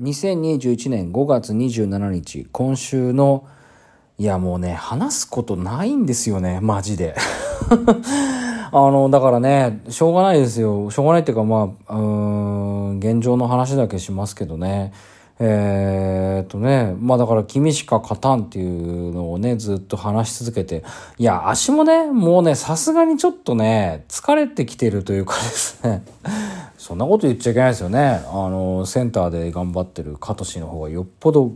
2021年5月27日、今週の、いやもうね、話すことないんですよね、マジで。あの、だからね、しょうがないですよ。しょうがないっていうか、まあ、うん、現状の話だけしますけどね。えー、っとね、まあだから、君しか勝たんっていうのをね、ずっと話し続けて、いや、足もね、もうね、さすがにちょっとね、疲れてきてるというかですね、そんなこと言っちゃいけないですよね。あの、センターで頑張ってるカトシの方がよっぽど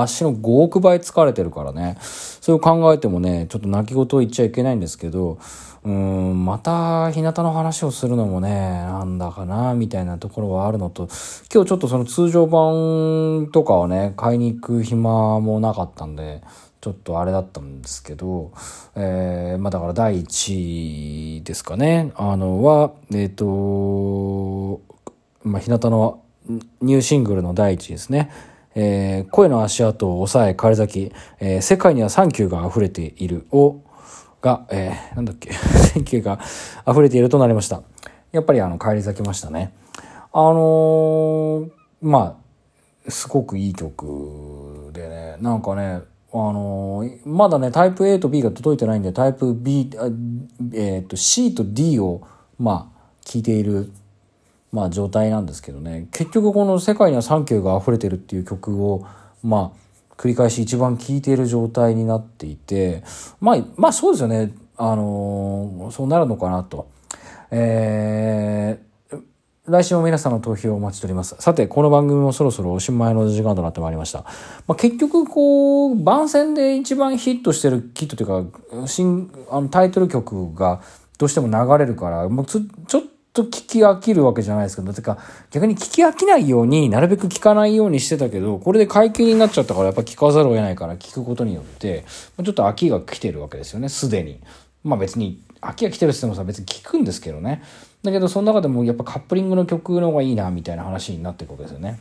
足の5億倍疲れてるからね、それを考えてもね、ちょっと泣き言を言っちゃいけないんですけど、うん、また日向の話をするのもね、なんだかな、みたいなところはあるのと、今日ちょっとその通常版とかをね、買いに行く暇もなかったんで、ちょっとあれだったんですけど、えー、まあだから第1位ですかね、あのは、えっ、ー、と、まあ日向のニューシングルの第1位ですね。えー、声の足跡を抑え、枯咲き、えー、世界にはサンキューが溢れているを、が、えー、なんだっけ、選挙が溢れているとなりました。やっぱりあの、帰り咲きましたね。あのー、まあ、すごくいい曲でね、なんかね、あのー、まだね、タイプ A と B が届いてないんで、タイプ B、えっ、と、C と D を、まあ、聞いている、まあ、状態なんですけどね、結局この世界にはサンキューが溢れてるっていう曲を、まあ、繰り返し一番聴いている状態になっていて、まあ、まあそうですよね。あのー、そうなるのかなと。えー、来週も皆さんの投票をお待ちしております。さて、この番組もそろそろおしまいの時間となってまいりました。まあ、結局、こう、番宣で一番ヒットしてるキットというか、新、あの、タイトル曲がどうしても流れるから、もうちょっと聞き飽きるわけじゃないですけど、てか逆に聞き飽きないようになるべく聞かないようにしてたけど、これで解禁になっちゃったからやっぱ聞かざるを得ないから聞くことによって、ちょっと飽きが来てるわけですよね、すでに。まあ別に、飽きが来てるって言ってもさ別に聞くんですけどね。だけどその中でもやっぱカップリングの曲の方がいいな、みたいな話になっていくわけですよね。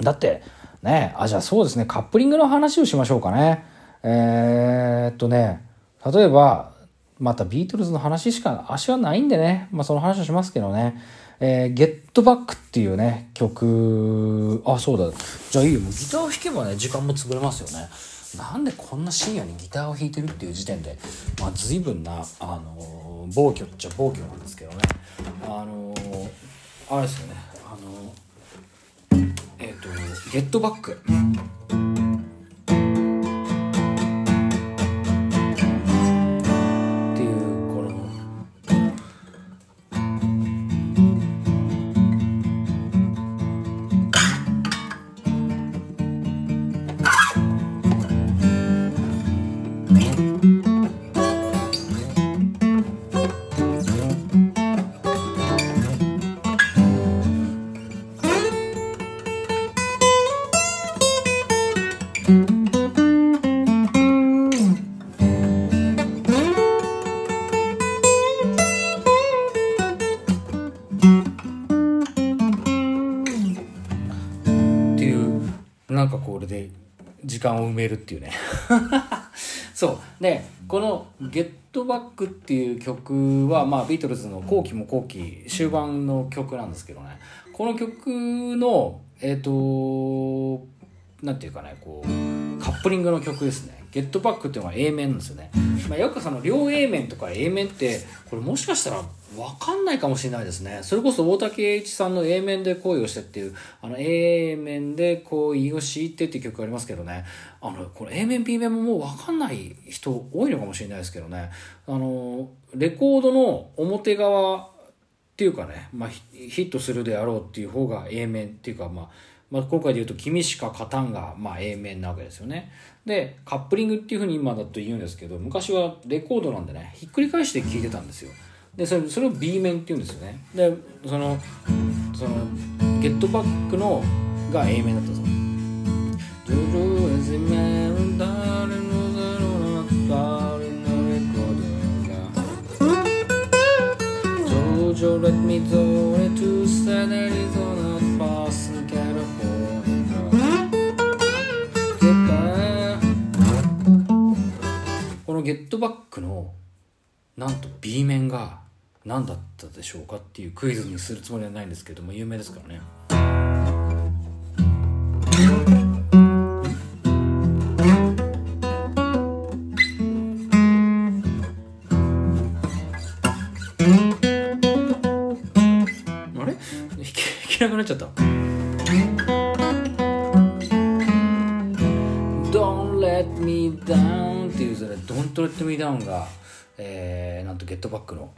だって、ね、あ、じゃあそうですね、カップリングの話をしましょうかね。えー、っとね、例えば、またビートルズの話しか足はないんでね、まあその話をしますけどね、えー、ゲットバックっていうね、曲、あ、そうだ。じゃあいいよ、もうギターを弾けばね、時間も潰れますよね。なんでこんな深夜にギターを弾いてるっていう時点で、まあ随分な、あのー、暴挙っちゃ暴挙なんですけどね。あ、れですよね、あの、えっ、と、ゲットバック。れで時間を埋めるっていうね。そう。でこの「ゲットバック」っていう曲は、まあ、ビートルズの後期も後期終盤の曲なんですけどね。この曲のえっ、ー、となんて言うかねこうカップリングの曲ですね「ゲットバック」っていうのが A 面なんですよね、まあ、よくその両 A 面とか A 面ってこれもしかしたら分かんないかもしれないですね。それこそ大竹栄一さんの A 面で恋をしてっていう、あの A 面で恋をしてっていう曲がありますけどね、あの、この A 面 B 面ももう分かんない人多いのかもしれないですけどね、あの、レコードの表側っていうかね、まあ、ヒットするであろうっていう方が A 面っていうか、まあ、まあ、今回で言うと「君しか勝たんが」まあ、A 面なわけですよね。でカップリングっていうふうに今だと言うんですけど昔はレコードなんでねひっくり返して聴いてたんですよ。でそれそれを B 面っていうんですよね。でそのそのゲットバックのが A 面だったぞ。このゲットバックのなんと B 面が何だったでしょうかっていうクイズにするつもりはないんですけども有名ですからね。それ Don't let me down が、えー、なんとゲットバックの、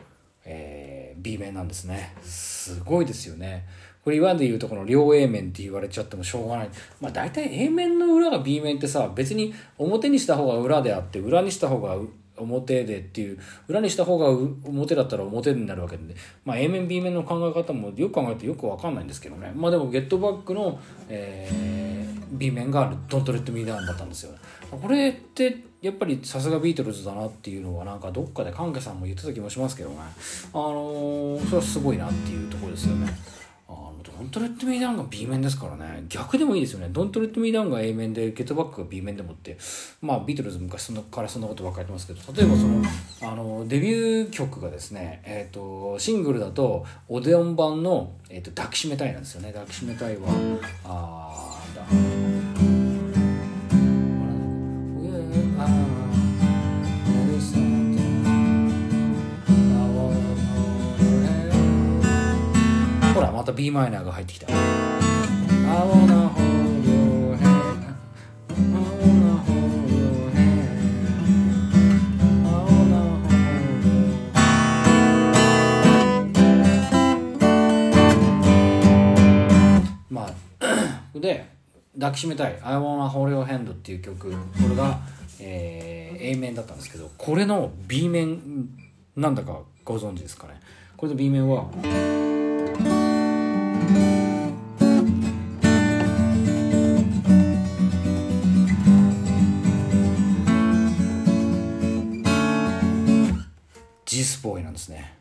えー、B 面なんですね。すごいですよね。これ今で言うとこの両 A 面って言われちゃってもしょうがない。まあ大体 A 面の裏が B 面ってさ別に表にした方が裏であって裏にした方が表でっていう裏にした方が表だったら表になるわけで、まあ、A 面 B 面の考え方もよく考えてよく分かんないんですけどね。まあでもゲットバックの、えー、B 面が「Don't Let Me Down」だったんですよこれってやっぱりさすがビートルズだなっていうのはなんかどっかで関係さんも言ってた気もしますけどねあのー、それはすごいなっていうところですよねドントレッドミーダウンが B 面ですからね。逆でもいいですよね。ドントレッドミーダウンが A 面で、ゲットバックが B 面でもって、まあビートルズ昔そのからそんなことばっかり言ってますけど、例えばその、あの、デビュー曲がですね、えっ、ー、と、シングルだと、オデオン版の、え、ー、と、抱きしめたいなんですよね。抱きしめたいは、あ、だ、た b マイナーが入ってきた。まあで抱きしめたい「I wanna hold your hand」っていう曲。これが、えー、A 面だったんですけどこれの B 面なんだかご存知ですかね。これの B 面はジスボーイなんですね。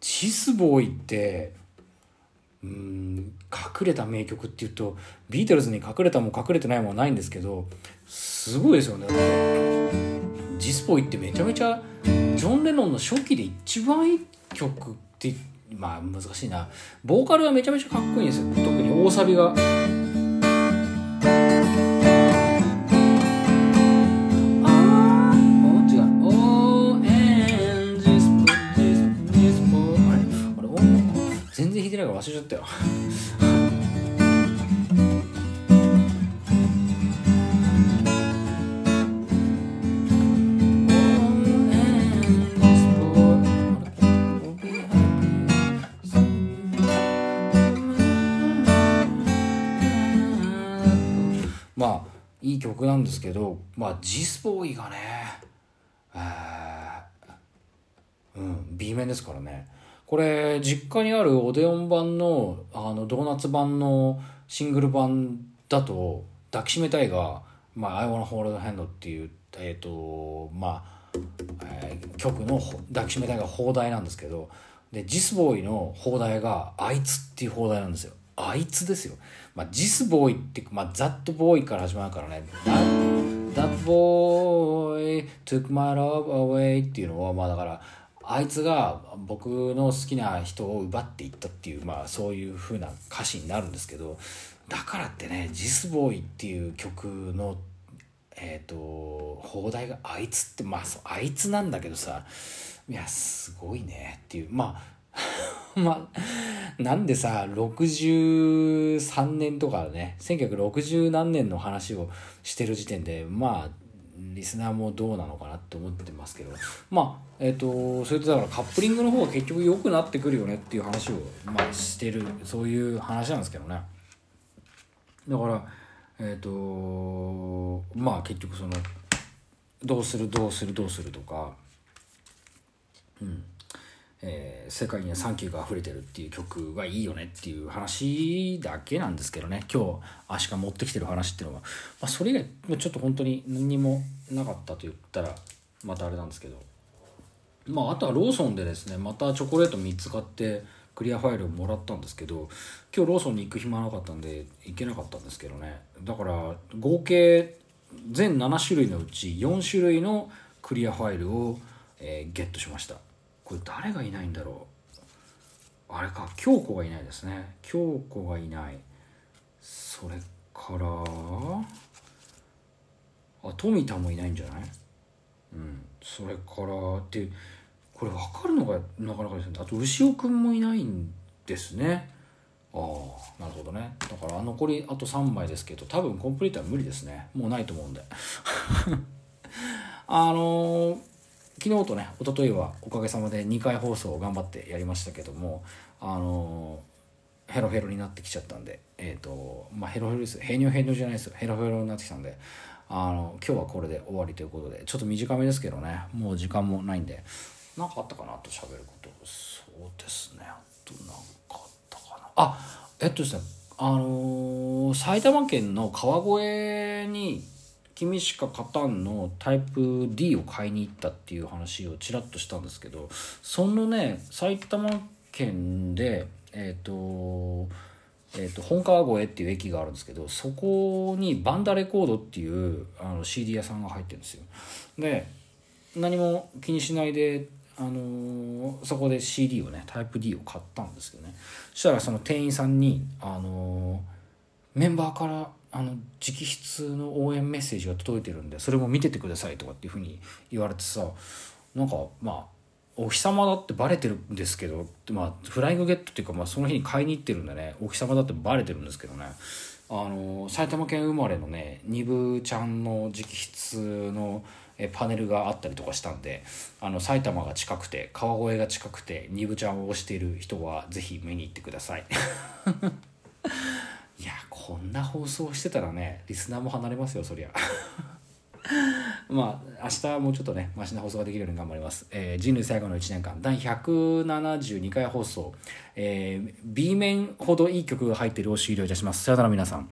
ジスボーイってうん隠れた名曲っていうとビートルズに隠れたも隠れてないもないんですけどすごいですよね。ジスボーイってめちゃめちゃジョン・レノンの初期で一番いい曲ってまあ難しいな。ボーカルはめちゃめちゃかっこいいんですよ。特に大サビが。いい曲なんですけどまあジスボーイがねえー、うん B 面ですからね。これ実家にあるオデオン版のあのドーナツ版のシングル版だと「抱きしめたいが」まあ「I wanna hold hand」っていうえっ、ー、とまあ、えー、曲の「抱きしめたい」が放題なんですけどでジスボーイの放題が「あいつ」っていう放題なんですよ。あいつですよ。まあ、ジスボーイって、まあ、ザットボーイから始まるからね。That, boy took my love away っていうのは、まあだから、あいつが僕の好きな人を奪っていったっていう、まあそういう風な歌詞になるんですけど、だからってね、ジスボーイっていう曲の、えっ、ー、と、放題があいつって、まああいつなんだけどさ、いや、すごいねっていう、まあ、まあ、なんでさ、63年とかね、1960何年の話をしてる時点で、まあ、リスナーもどうなのかなって思ってますけど、まあ、えっ、ー、と、それとだからカップリングの方が結局良くなってくるよねっていう話を、まあ、してる、そういう話なんですけどね。だから、えっ、ー、と、まあ結局その、どうするどうするどうするとか、うん。えー、世界にはサンキューが溢れてるっていう曲がいいよねっていう話だけなんですけどね。今日アシカ持ってきてる話っていうのは、まあ、それ以外ちょっと本当に何にもなかったと言ったらまたあれなんですけど。まああとはローソンでですねまたチョコレート3つ買ってクリアファイルをもらったんですけど今日ローソンに行く暇なかったんで行けなかったんですけどね。だから合計全7種類のうち4種類のクリアファイルを、えー、ゲットしました。これ誰がいないんだろう？あれか京子がいないですね。京子がいない。それからあ富田もいないんじゃない？うん。それからってこれ分かるのがなかなかですね。あと牛尾くんもいないんですね。ああなるほどね。だから残りあと3枚ですけど多分コンプリートは無理ですね。もうないと思うんで。あのー、昨日とね一昨日はおかげさまで2回放送を頑張ってやりましたけどもあのー、ヘロヘロになってきちゃったんでえっ、ー、とまあヘロヘロです。ヘニョヘニョじゃないですヘロヘロになってきたんであの今日はこれで終わりということでちょっと短めですけどね。もう時間もないんで何かあったかなと喋ること。そうですね。あと何かあったかな。あえっとですねあのー、埼玉県の川越に君しか勝たんのタイプ D を買いに行ったっていう話をちらっとしたんですけどそのね埼玉県でえっ、ー、とえーと、本川越っていう駅があるんですけどそこにバンダレコードっていうあの CD 屋さんが入ってるんですよ。で何も気にしないであのー、そこで CD をねタイプ D を買ったんですけどね。そしたらその店員さんに、あのー、メンバーからあの直筆の応援メッセージが届いてるんでそれも見ててくださいとかっていうふうに言われてさなんかまあお日様だってバレてるんですけど、まあ、フライングゲットっていうか、まあ、その日に買いに行ってるんでねお日様だってバレてるんですけどねあの埼玉県生まれのね二部ちゃんの直筆のえパネルがあったりとかしたんであの埼玉が近くて川越が近くて二部ちゃんを推している人はぜひ見に行ってください。いやこんな放送してたらねリスナーも離れますよそりゃ。まあ明日もうちょっとねマシな放送ができるように頑張ります、えー、人類最後の1年間第172回放送、えー、B 面ほどいい曲が入ってるを終了いたします。さよなら皆さん。